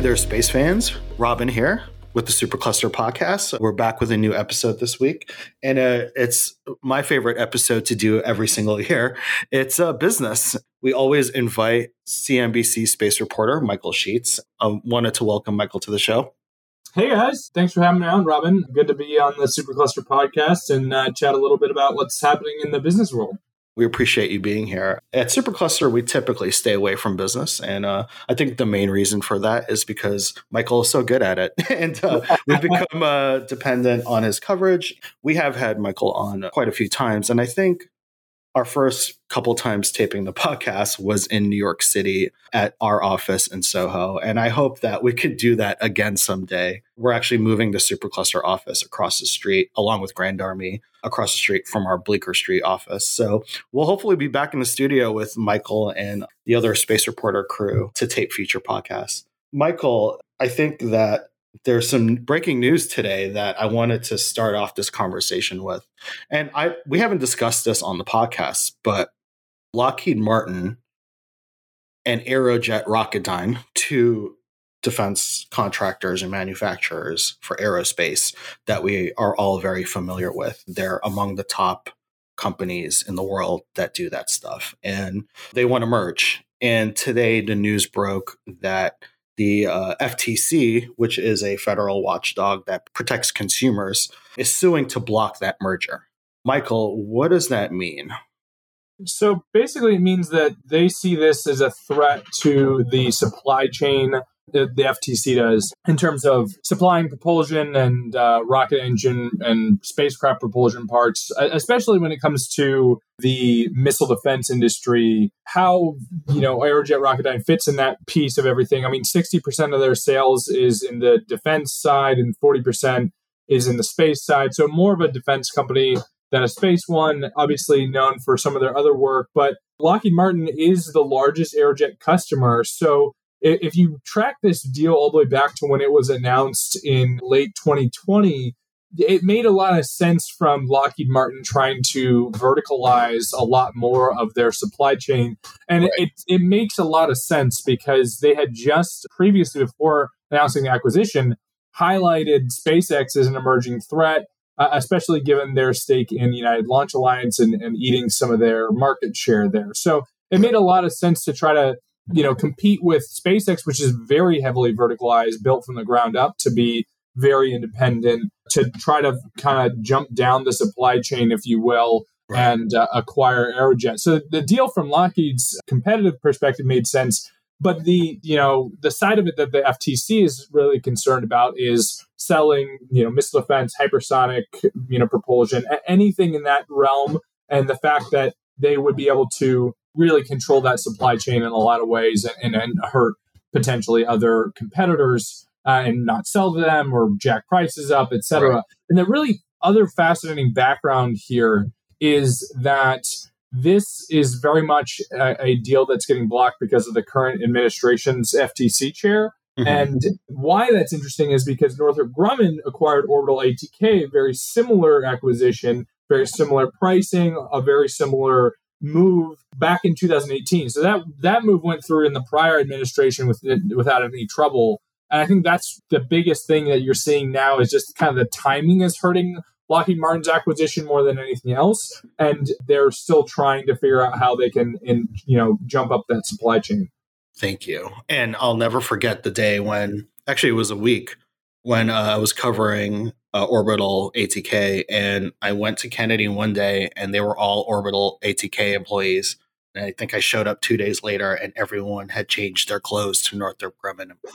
Hey there, space fans. Robin here with the Supercluster podcast. We're back with a new episode this week, and uh, it's my favorite episode to do every single year. It's uh, business. We always invite CNBC space reporter Michael Sheetz. I wanted to welcome Michael to the show. Hey guys, thanks for having me on, Robin. Good to be on the Supercluster podcast and uh, chat a little bit about what's happening in the business world. We appreciate you being here. At Supercluster, we typically stay away from business. And uh, I think the main reason for that is because Michael is so good at it. and uh, we've become uh, dependent on his coverage. We have had Michael on quite a few times. And I think our first couple times taping the podcast was in New York City at our office in Soho. And I hope that we could do that again someday. We're actually moving the Supercluster office across the street, along with Grand Army, across the street from our Bleecker Street office. So we'll hopefully be back in the studio with Michael and the other Space Reporter crew to tape future podcasts. Michael, I think that there's some breaking news today that I wanted to start off this conversation with. And I we haven't discussed this on the podcast, but Lockheed Martin and Aerojet Rocketdyne, two defense contractors and manufacturers for aerospace that we are all very familiar with. They're among the top companies in the world that do that stuff. And they want to merge. And today the news broke that the uh, FTC, which is a federal watchdog that protects consumers, is suing to block that merger. Michael, what does that mean? So basically, it means that they see this as a threat to the supply chain the, the FTC does in terms of supplying propulsion and uh, rocket engine and spacecraft propulsion parts, especially when it comes to the missile defense industry. How you know Aerojet Rocketdyne fits in that piece of everything. I mean, sixty percent of their sales is in the defense side, and forty percent is in the space side. So more of a defense company than a space one. Obviously known for some of their other work, but Lockheed Martin is the largest Aerojet customer. So if you track this deal all the way back to when it was announced in late 2020, it made a lot of sense from Lockheed Martin trying to verticalize a lot more of their supply chain. And right. it, it makes a lot of sense because they had just previously, before announcing the acquisition, highlighted SpaceX as an emerging threat, uh, especially given their stake in United Launch Alliance and, and eating some of their market share there. So it made a lot of sense to try to you know, compete with SpaceX, which is very heavily verticalized, built from the ground up to be very independent, to try to kind of jump down the supply chain, if you will, right. and uh, acquire Aerojet. So the deal from Lockheed's competitive perspective made sense. But the you know the side of it that the FTC is really concerned about is selling you know missile defense, hypersonic you know propulsion, anything in that realm, and the fact that they would be able to really control that supply chain in a lot of ways and, and hurt potentially other competitors uh, and not sell to them or jack prices up, etc. Right. And the really other fascinating background here is that this is very much a, a, deal that's getting blocked because of the current administration's FTC chair. Mm-hmm. And why that's interesting is because Northrop Grumman acquired Orbital ATK, very similar acquisition, very similar pricing, a very similar move back in 2018. So that that move went through in the prior administration with, without any trouble. And I think that's the biggest thing that you're seeing now is just kind of the timing is hurting Lockheed Martin's acquisition more than anything else, and they're still trying to figure out how they can, in, you know, jump up that supply chain. Thank you. And I'll never forget the day when actually it was a week when uh, I was covering uh, Orbital ATK, and I went to Kennedy one day, and they were all Orbital ATK employees. And I think I showed up two days later, and everyone had changed their clothes to Northrop Grumman.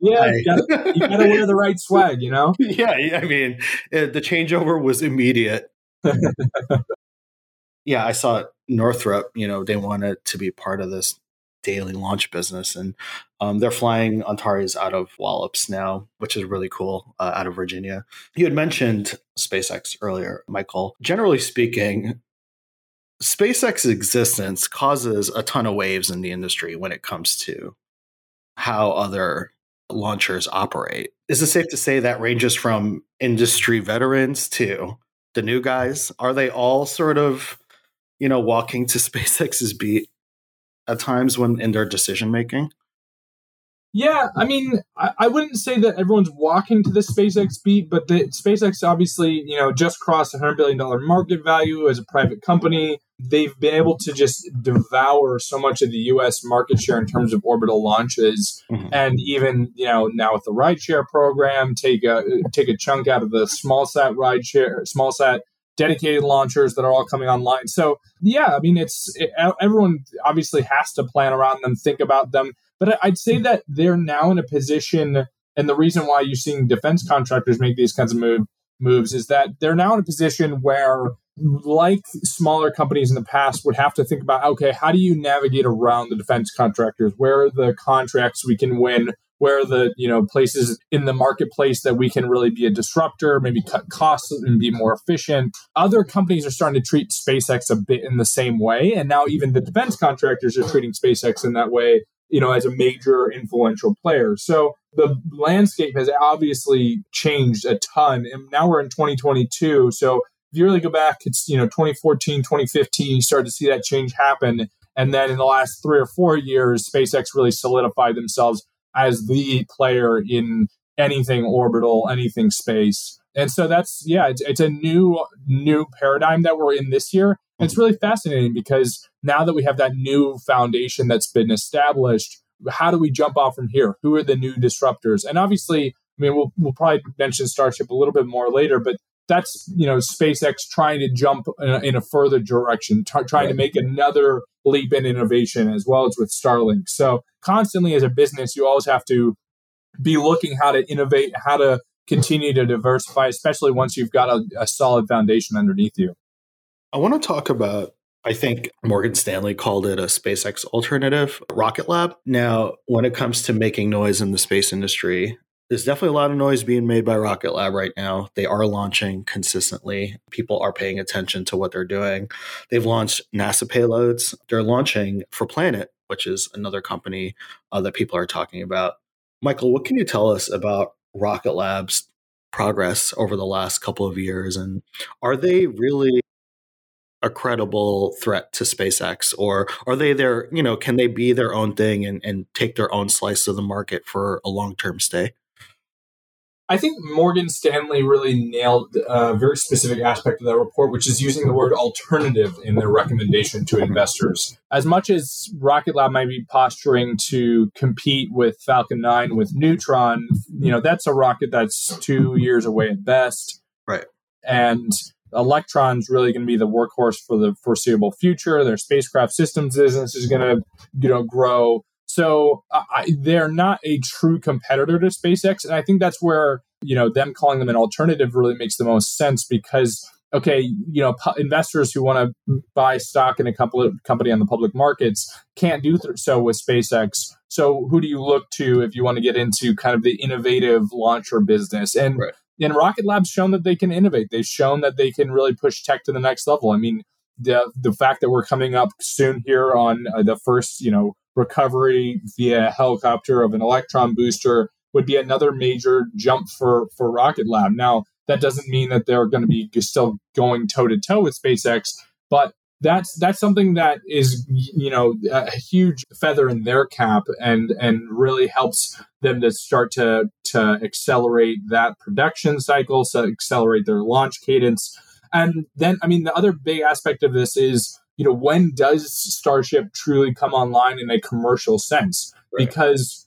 yeah, I, you, gotta, you, gotta, wear the right swag, you know. Yeah, I mean, it, the changeover was immediate. yeah, I saw Northrop. You know, they wanted to be part of this daily launch business. And um, they're flying Antares out of Wallops now, which is really cool, uh, out of Virginia. You had mentioned SpaceX earlier, Michael. Generally speaking, SpaceX's existence causes a ton of waves in the industry when it comes to how other launchers operate. Is it safe to say that ranges from industry veterans to the new guys? Are they all sort of, you know, walking to SpaceX's beat at times when in their decision making? Yeah, I mean, I, I, wouldn't say that everyone's walking to the SpaceX beat, but the SpaceX obviously, you know, just crossed a hundred billion dollar market value as a private company. They've been able to just devour so much of the U.S. market share in terms of orbital launches, mm-hmm. and even you know now with the rideshare program, take a take a chunk out of the small sat rideshare, small sat dedicated launchers that are all coming online. So yeah, I mean, it's it, everyone obviously has to plan around them, think about them but I'd say that they're now in a position, and the reason why you're seeing defense contractors make these kinds of move, moves is that they're now in a position where, like smaller companies in the past, would have to think about okay, how do you navigate around the defense contractors? Where are the contracts we can win? Where the you know places in the marketplace that we can really be a disruptor, maybe cut costs and be more efficient? Other companies are starting to treat SpaceX a bit in the same way, and now even the defense contractors are treating SpaceX in that way you know, as a major influential player. So the landscape has obviously changed a ton. And now we're in 2022. So if you really go back, it's, you know, 2014, 2015, you start to see that change happen. And then in the last three or four years, SpaceX really solidified themselves as the player in anything orbital, anything space. And so that's, yeah, it's, it's a new, new paradigm that we're in this year. And it's mm-hmm. really fascinating because now that we have that new foundation that's been established, how do we jump off from here? Who are the new disruptors? And obviously, I mean, we'll, we'll probably mention Starship a little bit more later, but that's you know SpaceX trying to jump in a, in a further direction, t- trying right. to make another leap in innovation as well as with Starlink. So constantly as a business, you always have to be looking how to innovate, how to continue to diversify, especially once you've got a, a solid foundation underneath you. I want to talk about I think Morgan Stanley called it a SpaceX alternative, Rocket Lab. Now, when it comes to making noise in the space industry, there's definitely a lot of noise being made by Rocket Lab right now. They are launching consistently. People are paying attention to what they're doing. They've launched NASA payloads. They're launching for Planet, which is another company uh, that people are talking about. Michael, what can you tell us about Rocket Lab's progress over the last couple of years? And are they really a credible threat to SpaceX, or are they there? You know, can they be their own thing and, and take their own slice of the market for a long term stay? I think Morgan Stanley really nailed a very specific aspect of that report, which is using the word alternative in their recommendation to investors. As much as Rocket Lab might be posturing to compete with Falcon 9 with Neutron, you know, that's a rocket that's two years away at best. Right. And Electron's really going to be the workhorse for the foreseeable future. Their spacecraft systems business is going to, you know, grow. So I, they're not a true competitor to SpaceX, and I think that's where you know them calling them an alternative really makes the most sense because okay, you know, pu- investors who want to buy stock in a couple company on the public markets can't do th- so with SpaceX. So who do you look to if you want to get into kind of the innovative launcher business? And right and Rocket Lab's shown that they can innovate. They've shown that they can really push tech to the next level. I mean, the the fact that we're coming up soon here on uh, the first, you know, recovery via helicopter of an electron booster would be another major jump for for Rocket Lab. Now, that doesn't mean that they're going to be still going toe to toe with SpaceX, but that's that's something that is you know a huge feather in their cap and and really helps them to start to to accelerate that production cycle so accelerate their launch cadence and then i mean the other big aspect of this is you know when does starship truly come online in a commercial sense right. because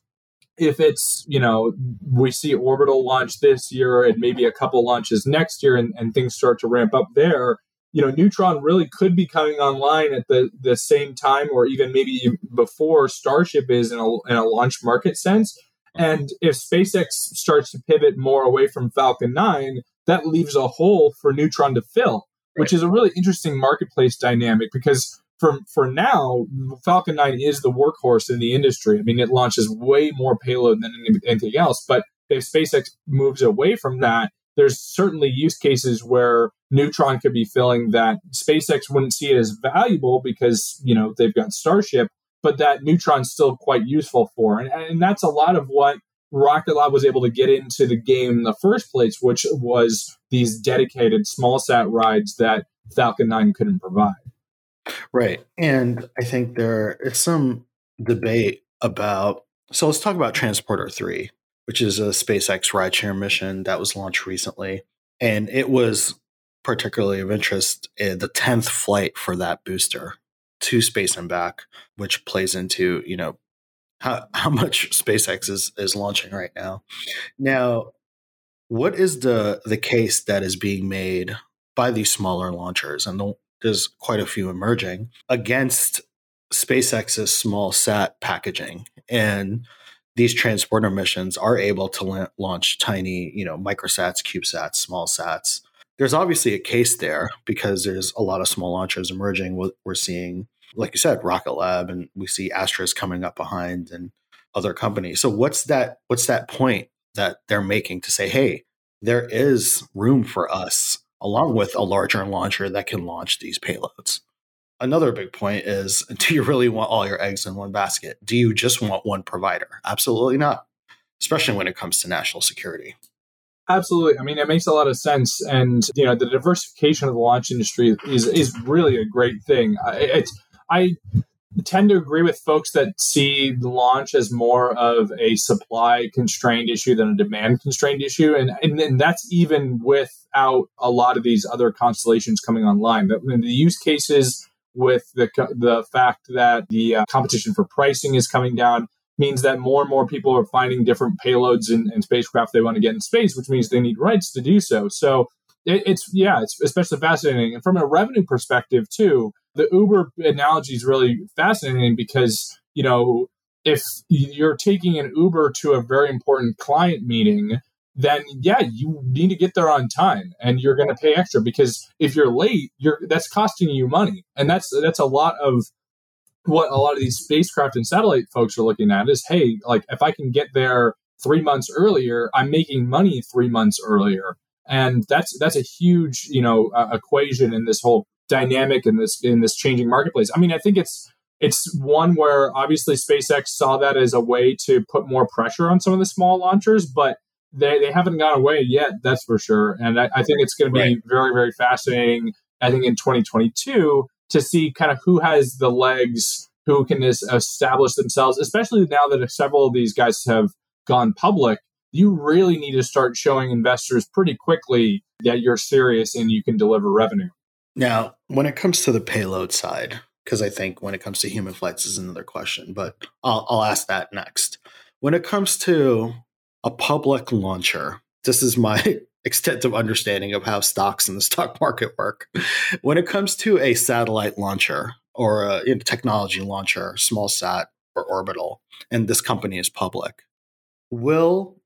if it's you know we see orbital launch this year and maybe a couple launches next year and, and things start to ramp up there you know, Neutron really could be coming online at the, the same time or even maybe before Starship is in a, in a launch market sense. Mm-hmm. And if SpaceX starts to pivot more away from Falcon 9, that leaves a hole for Neutron to fill, which is a really interesting marketplace dynamic because for, for now, Falcon 9 is the workhorse in the industry. I mean, it launches way more payload than anything else. But if SpaceX moves away from that, there's certainly use cases where Neutron could be filling that SpaceX wouldn't see it as valuable because, you know, they've got Starship, but that Neutron's still quite useful for. And, and that's a lot of what Rocket Lab was able to get into the game in the first place, which was these dedicated small sat rides that Falcon 9 couldn't provide. Right. And I think there is some debate about So let's talk about Transporter 3, which is a SpaceX rideshare mission that was launched recently. And it was particularly of interest in the 10th flight for that booster to space and back, which plays into, you know, how, how much SpaceX is, is launching right now. Now, what is the the case that is being made by these smaller launchers? And there's quite a few emerging against SpaceX's small sat packaging. And these transporter missions are able to la- launch tiny, you know, microsats, CubeSats, small sats. There's obviously a case there because there's a lot of small launchers emerging. We're seeing, like you said, Rocket Lab, and we see Astra's coming up behind, and other companies. So what's that? What's that point that they're making to say, hey, there is room for us, along with a larger launcher that can launch these payloads? another big point is do you really want all your eggs in one basket? Do you just want one provider? Absolutely not, especially when it comes to national security. Absolutely. I mean, it makes a lot of sense. And, you know, the diversification of the launch industry is, is really a great thing. I, I tend to agree with folks that see launch as more of a supply constrained issue than a demand constrained issue. And, and, and that's even without a lot of these other constellations coming online. But the use cases with the, the fact that the uh, competition for pricing is coming down means that more and more people are finding different payloads and, and spacecraft they want to get in space, which means they need rights to do so. So it, it's, yeah, it's especially fascinating. And from a revenue perspective, too, the Uber analogy is really fascinating because, you know, if you're taking an Uber to a very important client meeting, then yeah, you need to get there on time and you're going to pay extra because if you're late, you're that's costing you money. And that's that's a lot of what a lot of these spacecraft and satellite folks are looking at is hey, like if I can get there 3 months earlier, I'm making money 3 months earlier. And that's that's a huge, you know, uh, equation in this whole dynamic in this in this changing marketplace. I mean, I think it's it's one where obviously SpaceX saw that as a way to put more pressure on some of the small launchers, but they, they haven't gone away yet, that's for sure. And I, I think it's going to be very, very fascinating, I think, in 2022 to see kind of who has the legs, who can establish themselves, especially now that several of these guys have gone public. You really need to start showing investors pretty quickly that you're serious and you can deliver revenue. Now, when it comes to the payload side, because I think when it comes to human flights is another question, but I'll, I'll ask that next. When it comes to a public launcher. This is my extensive understanding of how stocks in the stock market work. When it comes to a satellite launcher or a you know, technology launcher, small sat or orbital, and this company is public, will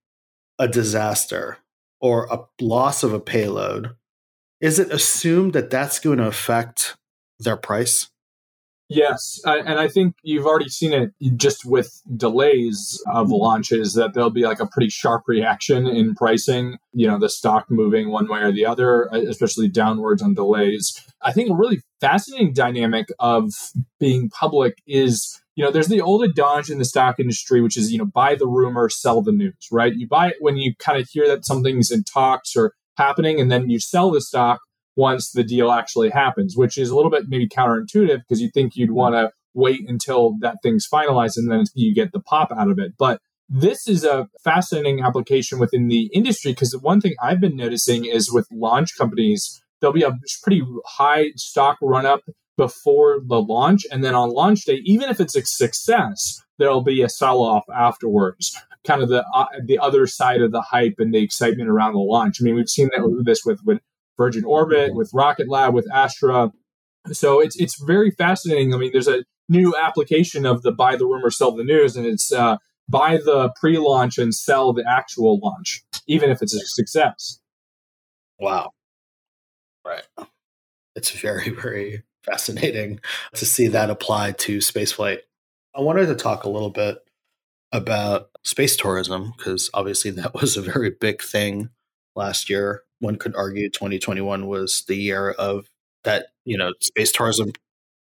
a disaster or a loss of a payload, is it assumed that that's going to affect their price? Yes, and I think you've already seen it just with delays of mm-hmm. launches that there'll be like a pretty sharp reaction in pricing. You know, the stock moving one way or the other, especially downwards on delays. I think a really fascinating dynamic of being public is you know, there's the old adage in the stock industry, which is, you know, buy the rumor, sell the news, right? You buy it when you kind of hear that something's in talks or happening, and then you sell the stock once the deal actually happens, which is a little bit maybe counterintuitive because you think you'd want to wait until that thing's finalized and then you get the pop out of it. But this is a fascinating application within the industry because the one thing I've been noticing is with launch companies, there'll be a pretty high stock run up before the launch. And then on launch day, even if it's a success, there'll be a sell off afterwards. Kind of the uh, the other side of the hype and the excitement around the launch. I mean, we've seen that, this with, with Virgin Orbit, with Rocket Lab, with Astra. So it's it's very fascinating. I mean, there's a new application of the buy the rumor, sell the news, and it's uh, buy the pre-launch and sell the actual launch, even if it's a success. Wow. Right. It's very, very fascinating to see that applied to spaceflight. I wanted to talk a little bit about space tourism because obviously that was a very big thing last year one could argue 2021 was the year of that, you know, space tourism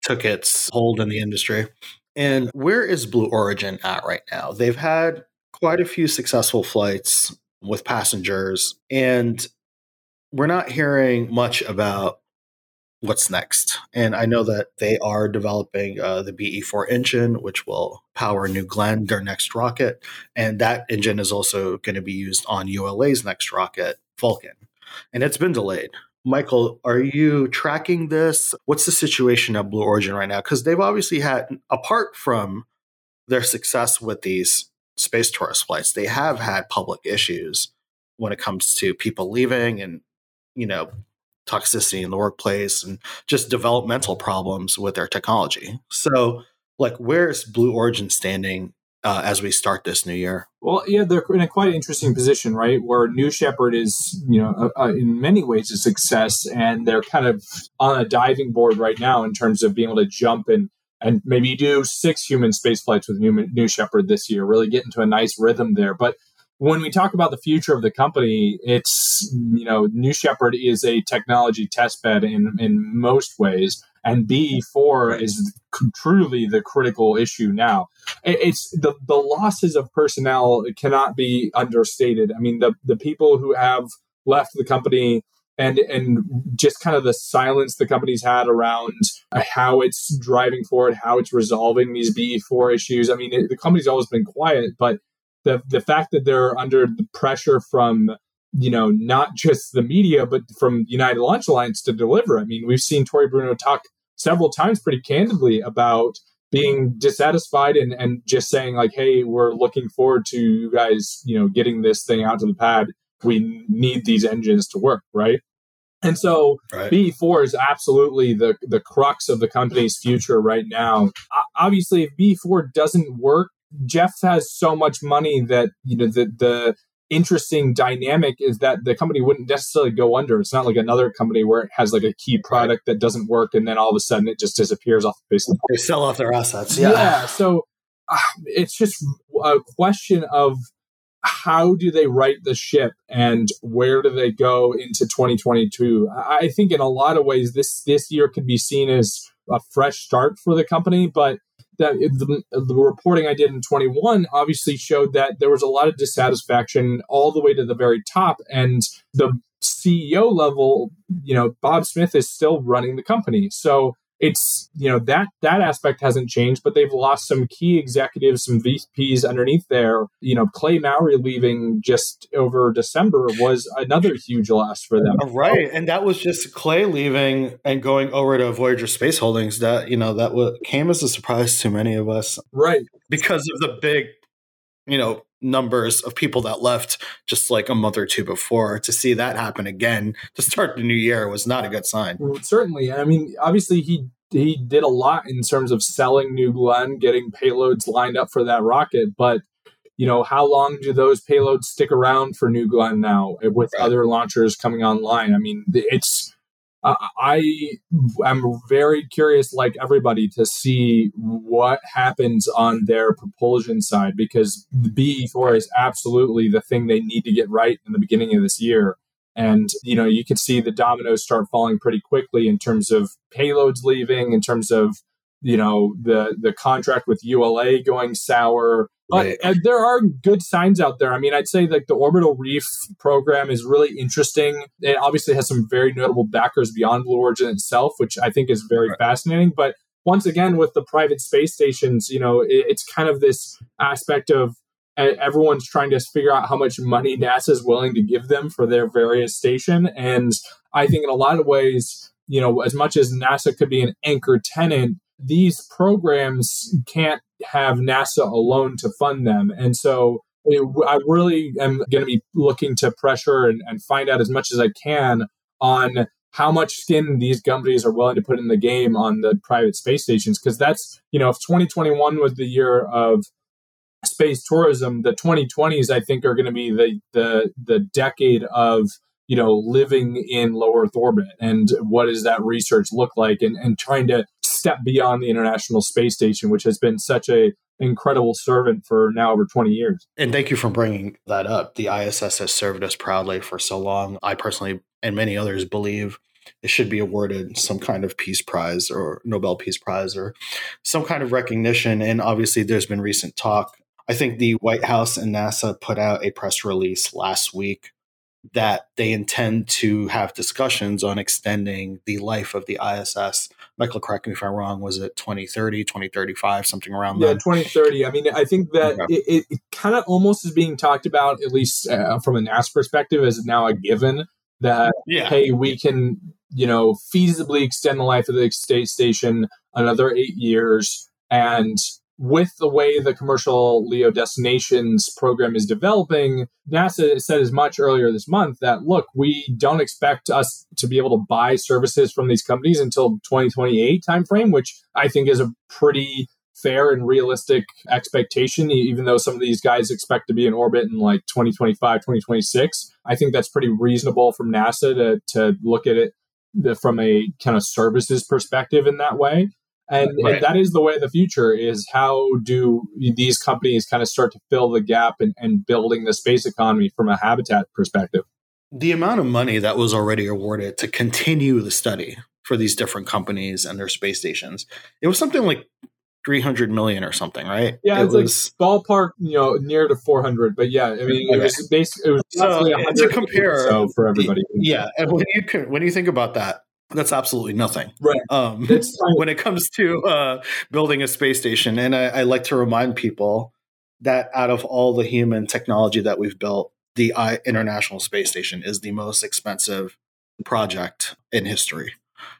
took its hold in the industry. And where is Blue Origin at right now? They've had quite a few successful flights with passengers, and we're not hearing much about what's next. And I know that they are developing uh, the BE4 engine, which will power New Glenn, their next rocket. And that engine is also going to be used on ULA's next rocket, Vulcan. And it's been delayed. Michael, are you tracking this? What's the situation at Blue Origin right now? Because they've obviously had, apart from their success with these space tourist flights, they have had public issues when it comes to people leaving and, you know, toxicity in the workplace and just developmental problems with their technology. So, like, where's Blue Origin standing uh, as we start this new year? Well, yeah, they're in a quite interesting position, right? Where New Shepard is, you know, in many ways a success, and they're kind of on a diving board right now in terms of being able to jump and and maybe do six human space flights with New, New Shepard this year. Really get into a nice rhythm there, but when we talk about the future of the company, it's you know New Shepard is a technology testbed in in most ways, and BE4 is truly the critical issue now. It's the the losses of personnel cannot be understated. I mean the the people who have left the company and and just kind of the silence the company's had around how it's driving forward, how it's resolving these BE4 issues. I mean, it, the company's always been quiet, but the the fact that they're under the pressure from you know not just the media but from United Launch Alliance to deliver. I mean, we've seen Tory Bruno talk several times pretty candidly about being dissatisfied and, and just saying like hey we're looking forward to you guys you know getting this thing out to the pad we need these engines to work right and so right. BE4 is absolutely the the crux of the company's future right now. Obviously, if BE4 doesn't work, Jeff has so much money that you know the the interesting dynamic is that the company wouldn't necessarily go under. It's not like another company where it has like a key product that doesn't work and then all of a sudden it just disappears off the face of the They sell off their assets. Yeah. Yeah. So uh, it's just a question of how do they right the ship and where do they go into 2022? I think in a lot of ways this this year could be seen as a fresh start for the company, but that the, the reporting I did in 21 obviously showed that there was a lot of dissatisfaction all the way to the very top. And the CEO level, you know, Bob Smith is still running the company. So it's you know that that aspect hasn't changed, but they've lost some key executives, some VPs underneath there. You know, Clay Mowry leaving just over December was another huge loss for them. Uh, right, and that was just Clay leaving and going over to Voyager Space Holdings. That you know that came as a surprise to many of us, right? Because of the big, you know, numbers of people that left just like a month or two before to see that happen again to start the new year was not a good sign well, certainly i mean obviously he he did a lot in terms of selling new glenn getting payloads lined up for that rocket but you know how long do those payloads stick around for new glenn now eh, with right. other launchers coming online i mean it's I am very curious, like everybody, to see what happens on their propulsion side because the BE4 is absolutely the thing they need to get right in the beginning of this year. And, you know, you can see the dominoes start falling pretty quickly in terms of payloads leaving, in terms of, you know, the, the contract with ULA going sour, Right. Uh, there are good signs out there. I mean, I'd say like the orbital reef program is really interesting. It obviously has some very notable backers beyond Blue Origin itself, which I think is very right. fascinating. But once again, with the private space stations, you know, it, it's kind of this aspect of everyone's trying to figure out how much money NASA is willing to give them for their various station. And I think in a lot of ways, you know, as much as NASA could be an anchor tenant, these programs can't have NASA alone to fund them. And so it, I really am going to be looking to pressure and, and find out as much as I can on how much skin these companies are willing to put in the game on the private space stations. Because that's, you know, if 2021 was the year of space tourism, the 2020s, I think, are going to be the, the, the decade of you know, living in low Earth orbit and what does that research look like and, and trying to step beyond the International Space Station, which has been such a incredible servant for now over 20 years. And thank you for bringing that up. The ISS has served us proudly for so long. I personally and many others believe it should be awarded some kind of peace prize or Nobel Peace Prize or some kind of recognition. And obviously, there's been recent talk. I think the White House and NASA put out a press release last week that they intend to have discussions on extending the life of the ISS. Michael, correct me if I'm wrong. Was it 2030, 2035, something around yeah, that? Yeah, 2030. I mean, I think that okay. it, it kind of almost is being talked about, at least uh, from a NASA perspective, as now a given that, yeah. hey, we can, you know, feasibly extend the life of the state station another eight years. And with the way the commercial LEO destinations program is developing, NASA said as much earlier this month that look, we don't expect us to be able to buy services from these companies until 2028 timeframe, which I think is a pretty fair and realistic expectation even though some of these guys expect to be in orbit in like 2025 2026 i think that's pretty reasonable from nasa to, to look at it from a kind of services perspective in that way and, right. and, that is the way of the future is how do these companies kind of start to fill the gap and, and building the space economy from a habitat perspective the amount of money that was already awarded to continue the study for these different companies and their space stations it was something like 300 million or something right yeah it was like ballpark you know near to 400 but yeah i mean okay. it was basically it was so, to compare so for everybody yeah and when you when you think about that that's absolutely nothing. Right. Um, when it comes to uh, building a space station, and I, I, like to remind people that out of all the human technology that we've built, the I, International Space Station is the most expensive project in history.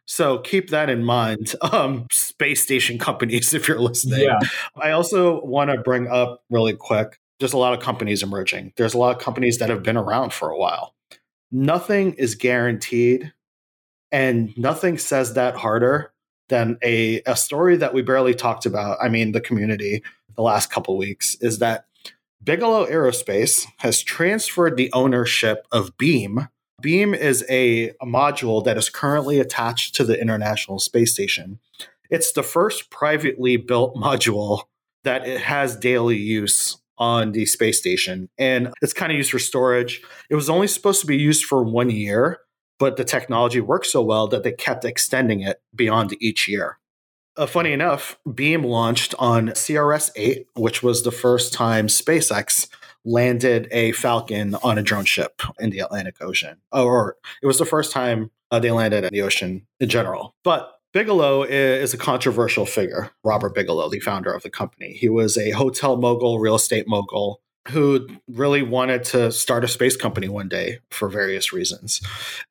So keep that in mind, um, space station companies, if you're listening. Yeah. I also want to bring up really quick. There's a lot of companies emerging. There's a lot of companies that have been around for a while. Nothing is guaranteed and nothing says that harder than a, a story that we barely talked about. I mean, the community the last couple weeks is that Bigelow Aerospace has transferred the ownership of Beam. Beam is a, a module that is currently attached to the International Space Station. It's the first privately built module that it has daily use on the space station. And it's kind of used for storage. It was only supposed to be used for one year, but the technology worked so well that they kept extending it beyond each year. Uh, funny enough, Beam launched on CRS 8, which was the first time SpaceX landed a Falcon on a drone ship in the Atlantic Ocean. Or it was the first time uh, they landed in the ocean in general. But Bigelow is a controversial figure, Robert Bigelow, the founder of the company. He was a hotel mogul, real estate mogul, who really wanted to start a space company one day for various reasons.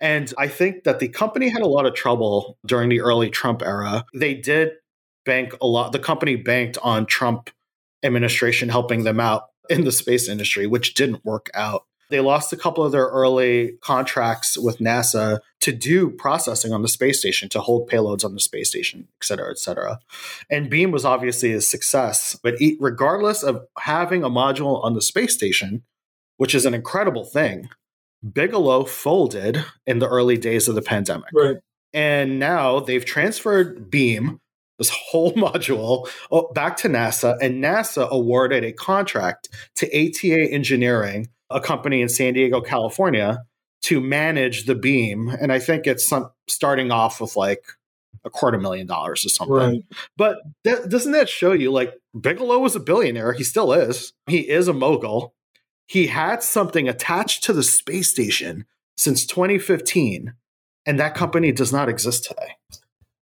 And I think that the company had a lot of trouble during the early Trump era. They did bank a lot, the company banked on Trump administration helping them out in the space industry, which didn't work out. They lost a couple of their early contracts with NASA to do processing on the space station, to hold payloads on the space station, et cetera, et cetera. And Beam was obviously a success. But regardless of having a module on the space station, which is an incredible thing, Bigelow folded in the early days of the pandemic. Right. And now they've transferred Beam, this whole module, back to NASA, and NASA awarded a contract to ATA Engineering a company in San Diego, California, to manage the beam. And I think it's some, starting off with like a quarter million dollars or something. Right. But that, doesn't that show you like Bigelow was a billionaire? He still is. He is a mogul. He had something attached to the space station since 2015, and that company does not exist today.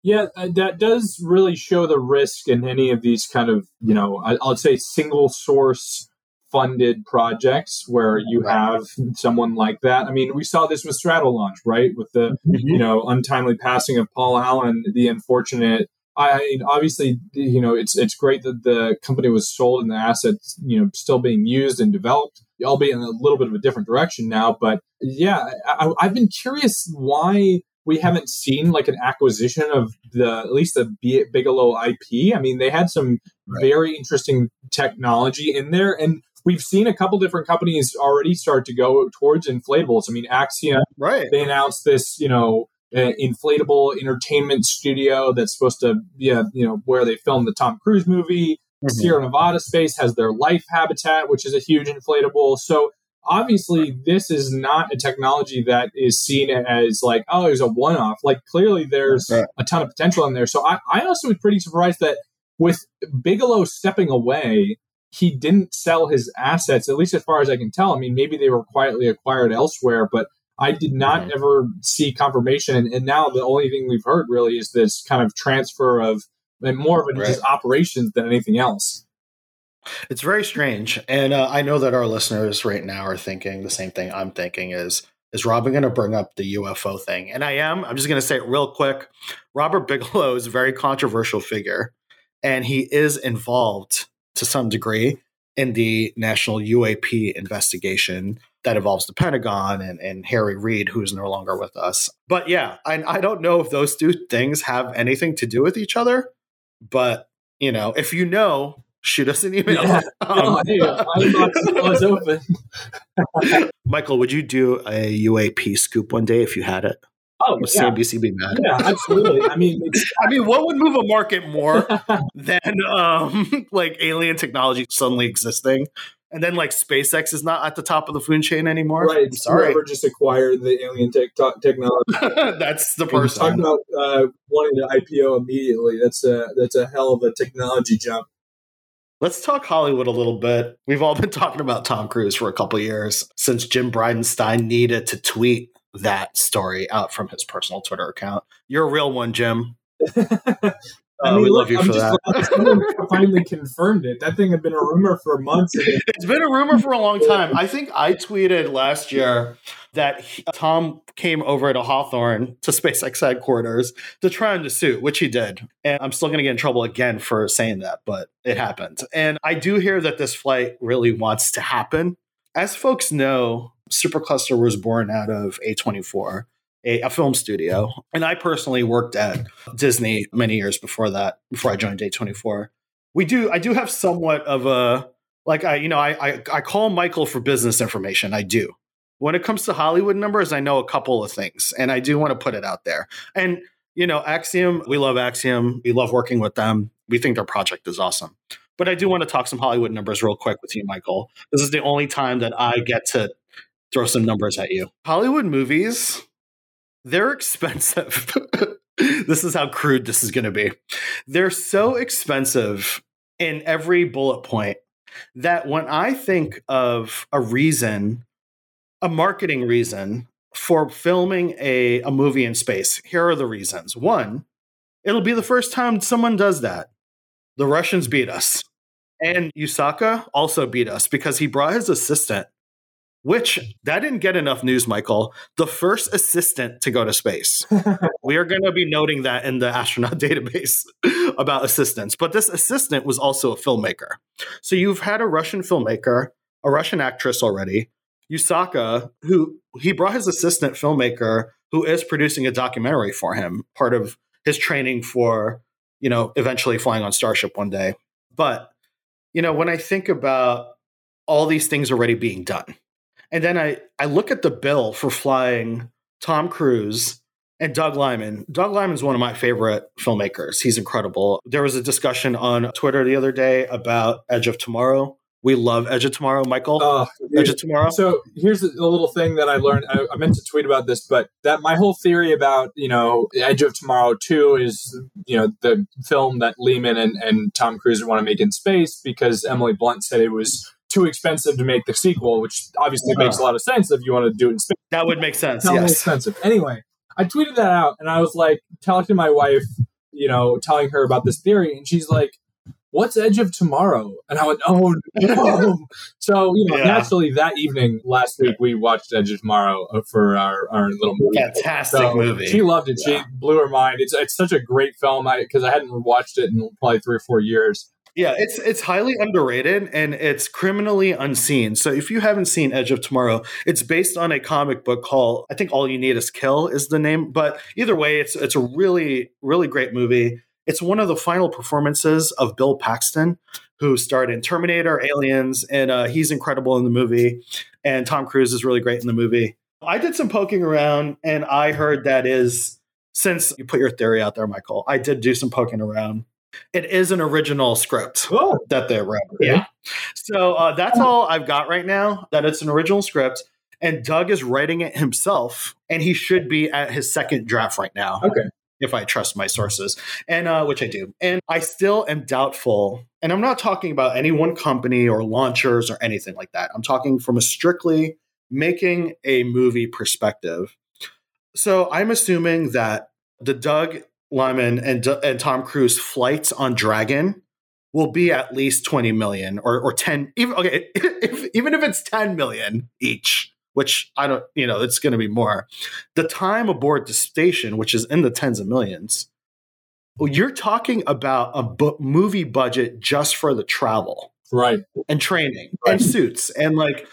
Yeah, uh, that does really show the risk in any of these kind of, you know, I'll say single source funded projects where you have someone like that. I mean, we saw this with Stratolaunch, right? With the mm-hmm. you know untimely passing of Paul Allen, the unfortunate. I mean, obviously, you know, it's it's great that the company was sold and the assets, you know, still being used and developed, albeit in a little bit of a different direction now. But yeah, I, I've been curious why we haven't seen like an acquisition of the at least the Bigelow IP. I mean, they had some right. very interesting technology in there, and we've seen a couple different companies already start to go towards inflatables. I mean, Axiom, right? They announced this, you know, uh, inflatable entertainment studio that's supposed to, yeah, you know, where they filmed the Tom Cruise movie. Mm-hmm. Sierra Nevada Space has their Life Habitat, which is a huge inflatable. So obviously, this is not a technology that is seen as like, oh, it's a one-off. Like clearly, there's right. a ton of potential in there. So I, I also was pretty surprised that with Bigelow stepping away he didn't sell his assets, at least as far as I can tell. I mean, maybe they were quietly acquired elsewhere, but I did not mm-hmm. ever see confirmation. And, and, now the only thing we've heard really is this kind of transfer of and more of it right. just operations than anything else. It's very strange, and uh, I know that our listeners right now are thinking the same thing I'm thinking: is is Robin going to bring up the UFO thing? And I am. I'm just going to say it real quick. Robert Bigelow is a very controversial figure, and he is involved to some degree in the national UAP investigation that involves the Pentagon and, and Harry Reid, who's no longer with us. But yeah, I, I don't know if those two things have anything to do with each other. But, you know, if you know, shoot us an email. Yeah. Um, no, open. Michael, would you do a UAP scoop one day if you had it? Oh, would yeah. CNBC be mad? Yeah, absolutely. I mean, I mean, what would move a market more than um, like alien technology suddenly existing? And then like SpaceX is not at the top of the food chain anymore. Right. I'm sorry. Whoever just acquired the alien tech technology. that's the person. Talking about uh, wanting to IPO immediately. That's a that's a hell of a technology jump. Let's talk Hollywood a little bit. We've all been talking about Tom Cruise for a couple years since Jim Bridenstine needed to tweet that story out from his personal Twitter account. You're a real one, Jim. I uh, mean, we look, love you I'm for that. Someone finally confirmed it. That thing had been a rumor for months. it's been a rumor for a long time. I think I tweeted last year that he, Tom came over to Hawthorne to SpaceX headquarters to try on the suit, which he did. And I'm still going to get in trouble again for saying that, but it happened. And I do hear that this flight really wants to happen. As folks know, Supercluster was born out of A24 a, a, film studio. And I personally worked at Disney many years before that, before I joined A24. We do, I do have somewhat of a, like, I, you know, I, I, I call Michael for business information. I do. When it comes to Hollywood numbers, I know a couple of things and I do want to put it out there. And, you know, Axiom, we love Axiom. We love working with them. We think their project is awesome. But I do want to talk some Hollywood numbers real quick with you, Michael. This is the only time that I get to throw some numbers at you. Hollywood movies they're expensive. this is how crude this is going to be. They're so expensive in every bullet point that when I think of a reason, a marketing reason for filming a, a movie in space, here are the reasons. One, it'll be the first time someone does that. The Russians beat us. And Yusaku also beat us because he brought his assistant which that didn't get enough news, Michael. The first assistant to go to space. we are going to be noting that in the astronaut database about assistants. But this assistant was also a filmmaker. So you've had a Russian filmmaker, a Russian actress already, Yusaku, who he brought his assistant filmmaker who is producing a documentary for him, part of his training for, you know, eventually flying on Starship one day. But, you know, when I think about all these things already being done, and then I, I look at the bill for flying Tom Cruise and Doug Liman. Doug Liman's one of my favorite filmmakers. He's incredible. There was a discussion on Twitter the other day about Edge of Tomorrow. We love Edge of Tomorrow, Michael. Uh, Edge of Tomorrow. So here's a little thing that I learned. I, I, meant to tweet about this, but that my whole theory about you know Edge of Tomorrow two is you know the film that Liman and, and Tom Cruise want to make in space because Emily Blunt said it was too expensive to make the sequel, which obviously makes a lot of sense if you want to do it in space. That would make sense. Yes. expensive. Anyway, I tweeted that out and I was like talking to my wife, you know, telling her about this theory, and she's like, What's Edge of Tomorrow? And I went, Oh no. so, you know, yeah. naturally that evening last week we watched Edge of Tomorrow uh, for our, our little movie. Fantastic so movie. She loved it. Yeah. She blew her mind. It's it's such a great film because I, I hadn't watched it in probably three or four years. Yeah, it's it's highly underrated and it's criminally unseen. So if you haven't seen Edge of Tomorrow, it's based on a comic book called I think All You Need Is Kill is the name. But either way, it's it's a really really great movie. It's one of the final performances of Bill Paxton, who starred in Terminator, Aliens, and uh, he's incredible in the movie. And Tom Cruise is really great in the movie. I did some poking around, and I heard that is since you put your theory out there, Michael. I did do some poking around it is an original script oh. that they wrote. Yeah. So uh, that's all I've got right now. That it's an original script, and Doug is writing it himself, and he should be at his second draft right now. Okay. if I trust my sources, and uh, which I do. And I still am doubtful. And I'm not talking about any one company or launchers or anything like that. I'm talking from a strictly making a movie perspective. So I'm assuming that the Doug Liman and, and Tom Cruise flights on Dragon will be at least 20 million or, or 10 even okay if, even if it's 10 million each which i don't you know it's going to be more. The time aboard the station which is in the tens of millions oh, you're talking about a bu- movie budget just for the travel right. and training right. and suits and like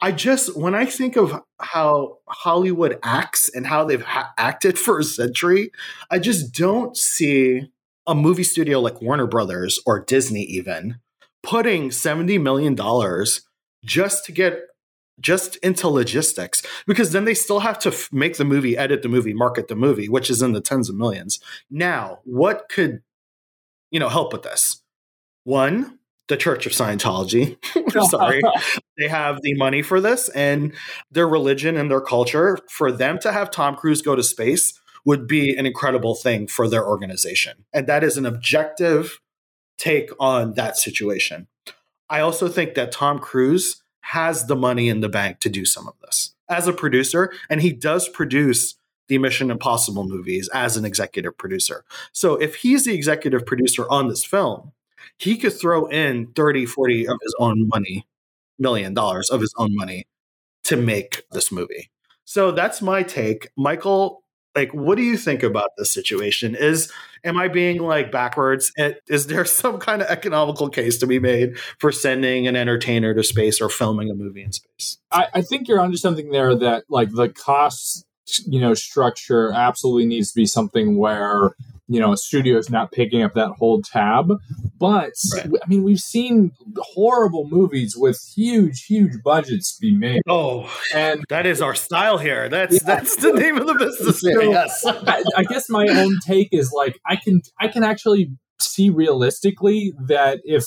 i just when i think of how hollywood acts and how they've ha- acted for a century i just don't see a movie studio like warner brothers or disney even putting 70 million dollars just to get just into logistics because then they still have to f- make the movie edit the movie market the movie which is in the tens of millions. Now what could you know help with this? One the Church of Scientology. Sorry. they have the money for this and their religion and their culture. For them to have Tom Cruise go to space would be an incredible thing for their organization. And that is an objective take on that situation. I also think that Tom Cruise has the money in the bank to do some of this as a producer, and he does produce the Mission Impossible movies as an executive producer. So if he's the executive producer on this film, he could throw in 30, 40 of his own money, million dollars of his own money to make this movie. So that's my take. Michael, like, what do you think about this situation? Is am I being like backwards? Is there some kind of economical case to be made for sending an entertainer to space or filming a movie in space? I, I think you're onto something there that like the cost, you know, structure absolutely needs to be something where you know a studio is not picking up that whole tab but right. i mean we've seen horrible movies with huge huge budgets be made oh and that is our style here that's yeah. that's the name of the business so, yes I, I guess my own take is like i can i can actually see realistically that if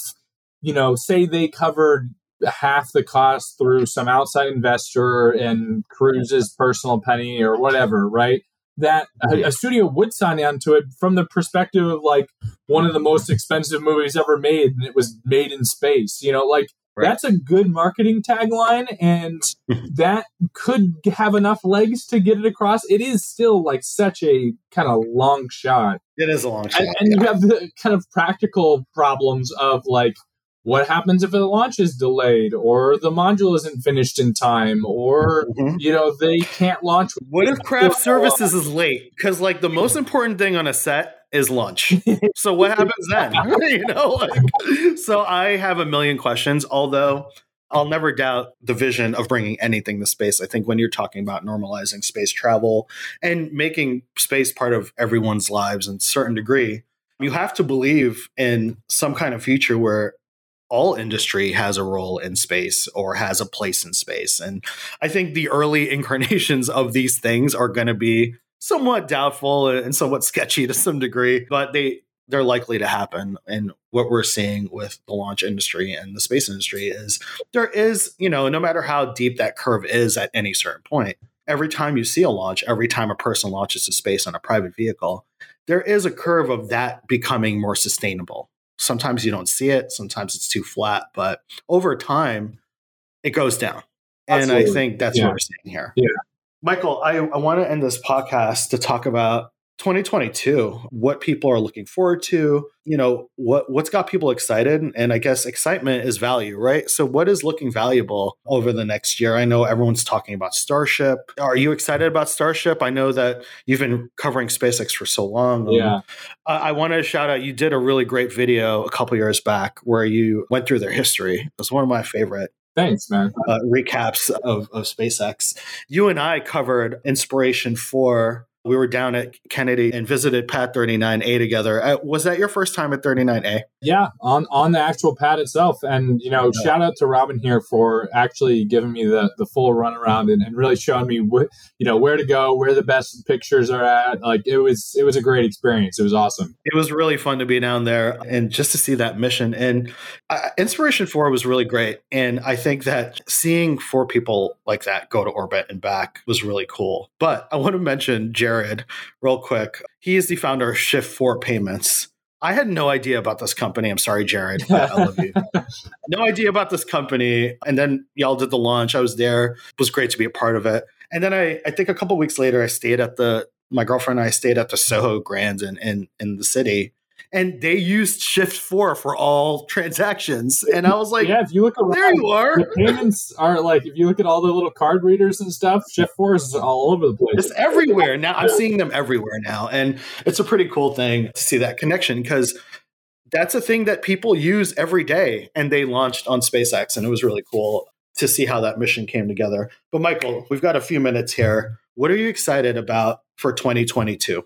you know say they covered half the cost through some outside investor and Cruise's personal penny or whatever, right? That a, a, studio would sign on to it from the perspective of like one of the most expensive movies ever made and it was made in space you know like right. that's a good marketing tagline and that could have enough legs to get it across it is still like such a kind of long shot it is a long shot and, and yeah. you have the kind of practical problems of like what happens if the launch is delayed or the module isn't finished in time or mm-hmm. you know they can't launch what if craft services is late because like the most important thing on a set is lunch so what happens then you know like so i have a million questions although I'll never doubt the vision of bringing anything to space. I think when you're talking about normalizing space travel and making space part of everyone's lives in a certain degree, you have to believe in some kind of future where all industry has a role in space or has a place in space. And I think the early incarnations of these things are going to be somewhat doubtful and somewhat sketchy to some degree, but they they're likely to happen. And what we're seeing with the launch industry and the space industry is there is, you know, no matter how deep that curve is at any certain point, every time you see a launch, every time a person launches to space on a private vehicle, there is a curve of that becoming more sustainable Sometimes you don't see it, sometimes it's too flat, but over time, it goes down. Absolutely. And I think that's yeah. what we're seeing here. Yeah. Michael, I, I want to end this podcast to talk about 2022 what people are looking forward to you know what what's got people excited and i guess excitement is value right? So what is looking valuable over the next year? I know everyone's talking about starship. Are you excited about starship? I know that you've been covering spacex for so long. Yeah. I, I want to shout out you did a really great video a couple years back where you went through their history. It was one of my favorite Thanks, man. Uh, recaps of, of SpaceX. You and I covered Inspiration Four we were down at Kennedy and visited Pad 39A together. Uh, was that your first time at 39A? Yeah, on on the actual pad itself. And you know, yeah. shout out to Robin here for actually giving me the the full runaround and, and really showing me what you know where to go, where the best pictures are at. Like it was it was a great experience. It was awesome. It was really fun to be down there and just to see that mission. And uh, Inspiration Four was really great. And I think that seeing four people like that go to orbit and back was really cool. But I want to mention Jerry Jared real quick. He is the founder of Shift4 Payments. I had no idea about this company. I'm sorry, Jared. I love you. no idea about this company. And then y'all did the launch. I was there. It was great to be a part of it. And then I, I think a couple weeks later, I stayed at the my girlfriend and I stayed at the Soho Grand in in, in the city and they used Shift Four for all transactions. And I was like, "Yeah, if you look around, there you are." The payments are like if you look at all the little card readers and stuff, Shift Four is all over the place. It's everywhere now. I'm seeing them everywhere now, and it's a pretty cool thing to see that connection because that's a thing that people use every day. And they launched on SpaceX, and it was really cool to see how that mission came together. But Michael, we've got a few minutes here. What are you excited about for 2022?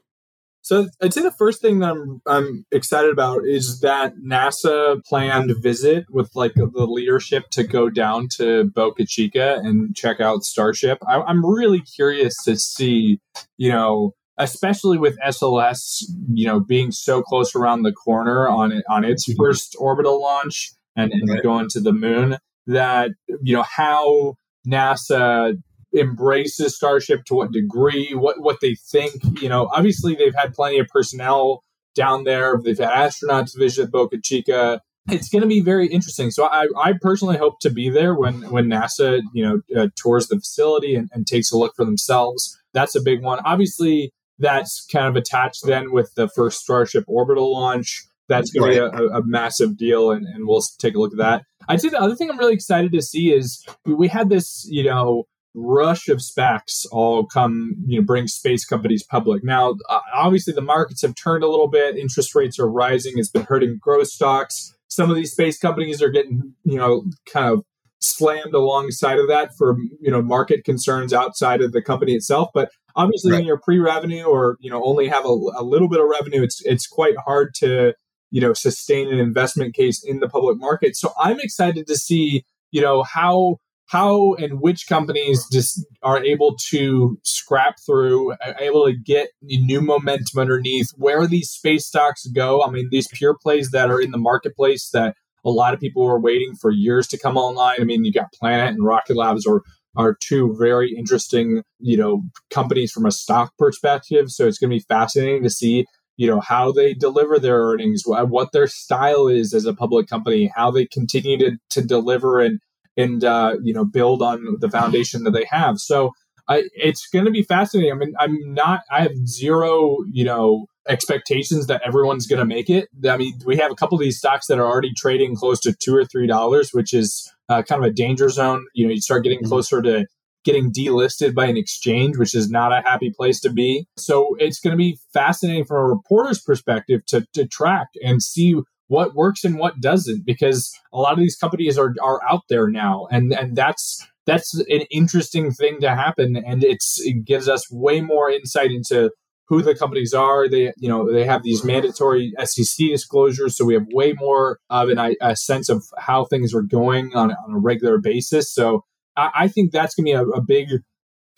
So I'd say the first thing that I'm I'm excited about is that NASA planned visit with like the leadership to go down to Boca Chica and check out Starship. I, I'm really curious to see, you know, especially with SLS, you know, being so close around the corner on it on its mm-hmm. first orbital launch and, and going to the moon, that you know how NASA embraces Starship to what degree, what what they think. You know, obviously they've had plenty of personnel down there. They've had astronauts visit Boca Chica. It's going to be very interesting. So I, I personally hope to be there when when NASA you know uh, tours the facility and, and takes a look for themselves. That's a big one. Obviously, that's kind of attached then with the first Starship orbital launch. That's going to be a, a, massive deal, and, and we'll take a look at that. I'd say the other thing I'm really excited to see is we had this, you know, rush of SPACs all come, you know, bring space companies public. Now, obviously, the markets have turned a little bit. Interest rates are rising. It's been hurting growth stocks. Some of these space companies are getting, you know, kind of slammed alongside of that for, you know, market concerns outside of the company itself. But obviously, right. when you're pre-revenue or you know only have a, a little bit of revenue, it's it's quite hard to you know sustain an investment case in the public market. So I'm excited to see you know how how and which companies just are able to scrap through, able to get new momentum underneath where these space stocks go. I mean, these pure plays that are in the marketplace that a lot of people were waiting for years to come online. I mean, you got Planet and Rocket Labs are are two very interesting, you know, companies from a stock perspective. So it's going to be fascinating to see, you know, how they deliver their earnings, what their style is as a public company, how they continue to to deliver and and uh, you know build on the foundation that they have. So I, it's going to be fascinating. I mean, I'm not. I have zero, you know, expectations that everyone's going to make it. I mean, we have a couple of these stocks that are already trading close to two or three dollars, which is uh, kind of a danger zone. You know, you start getting mm-hmm. closer to getting delisted by an exchange, which is not a happy place to be. So it's going to be fascinating from a reporter's perspective to, to track and see what works and what doesn't because a lot of these companies are are out there now and and that's that's an interesting thing to happen and it's it gives us way more insight into who the companies are. They you know they have these mandatory SEC disclosures so we have way more of an, a sense of how things are going on, on a regular basis. So i, I think that's going to be a, a big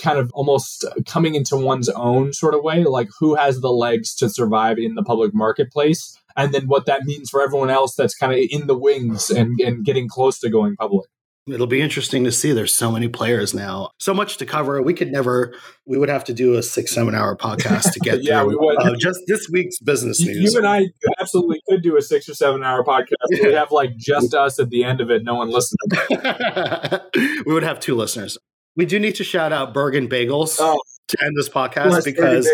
kind of almost coming into one's own sort of way like who has the legs to survive in the public marketplace and then what that means for everyone else that's kind of in the wings and, and getting close to going public. It'll be interesting to see. There's so many players now, so much to cover. We could never. We would have to do a six, seven hour podcast to get yeah, through. we would. Uh, just this week's business you, news. You and I absolutely could do a six or seven hour podcast. We'd have like just us at the end of it. No one listening. we would have two listeners. We do need to shout out Bergen Bagels oh. to end this podcast because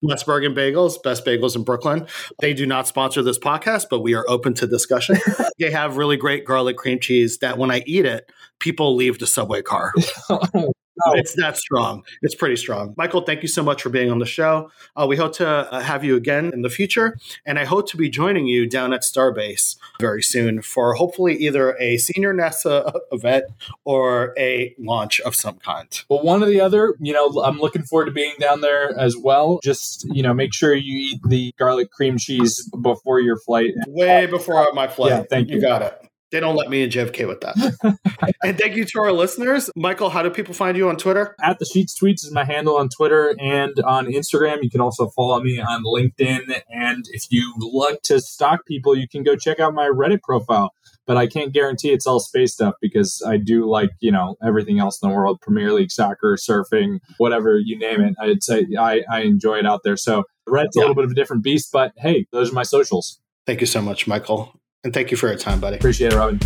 West Bergen Bagels, best bagels in Brooklyn. They do not sponsor this podcast, but we are open to discussion. they have really great garlic cream cheese that when I eat it, people leave the subway car. Oh, it's that strong. It's pretty strong. Michael, thank you so much for being on the show. Uh, we hope to uh, have you again in the future. And I hope to be joining you down at Starbase very soon for hopefully either a senior NASA event or a launch of some kind. Well, one or the other, you know, I'm looking forward to being down there as well. Just, you know, make sure you eat the garlic cream cheese before your flight. Way before my flight. Yeah, thank you. You got it. They don't let me in JFK with that. and thank you to our listeners. Michael, how do people find you on Twitter? At the Sheetz Tweetz is my handle on Twitter and on Instagram. You can also follow me on LinkedIn. And if you like to stalk people, you can go check out my Reddit profile. But I can't guarantee it's all space stuff because I do like, you know, everything else in the world Premier League soccer, surfing, whatever you name it. I'd say I, I enjoy it out there. So Reddit's yeah. a little bit of a different beast, but hey, those are my socials. Thank you so much, Michael. And thank you for your time, buddy. Appreciate it, Robin.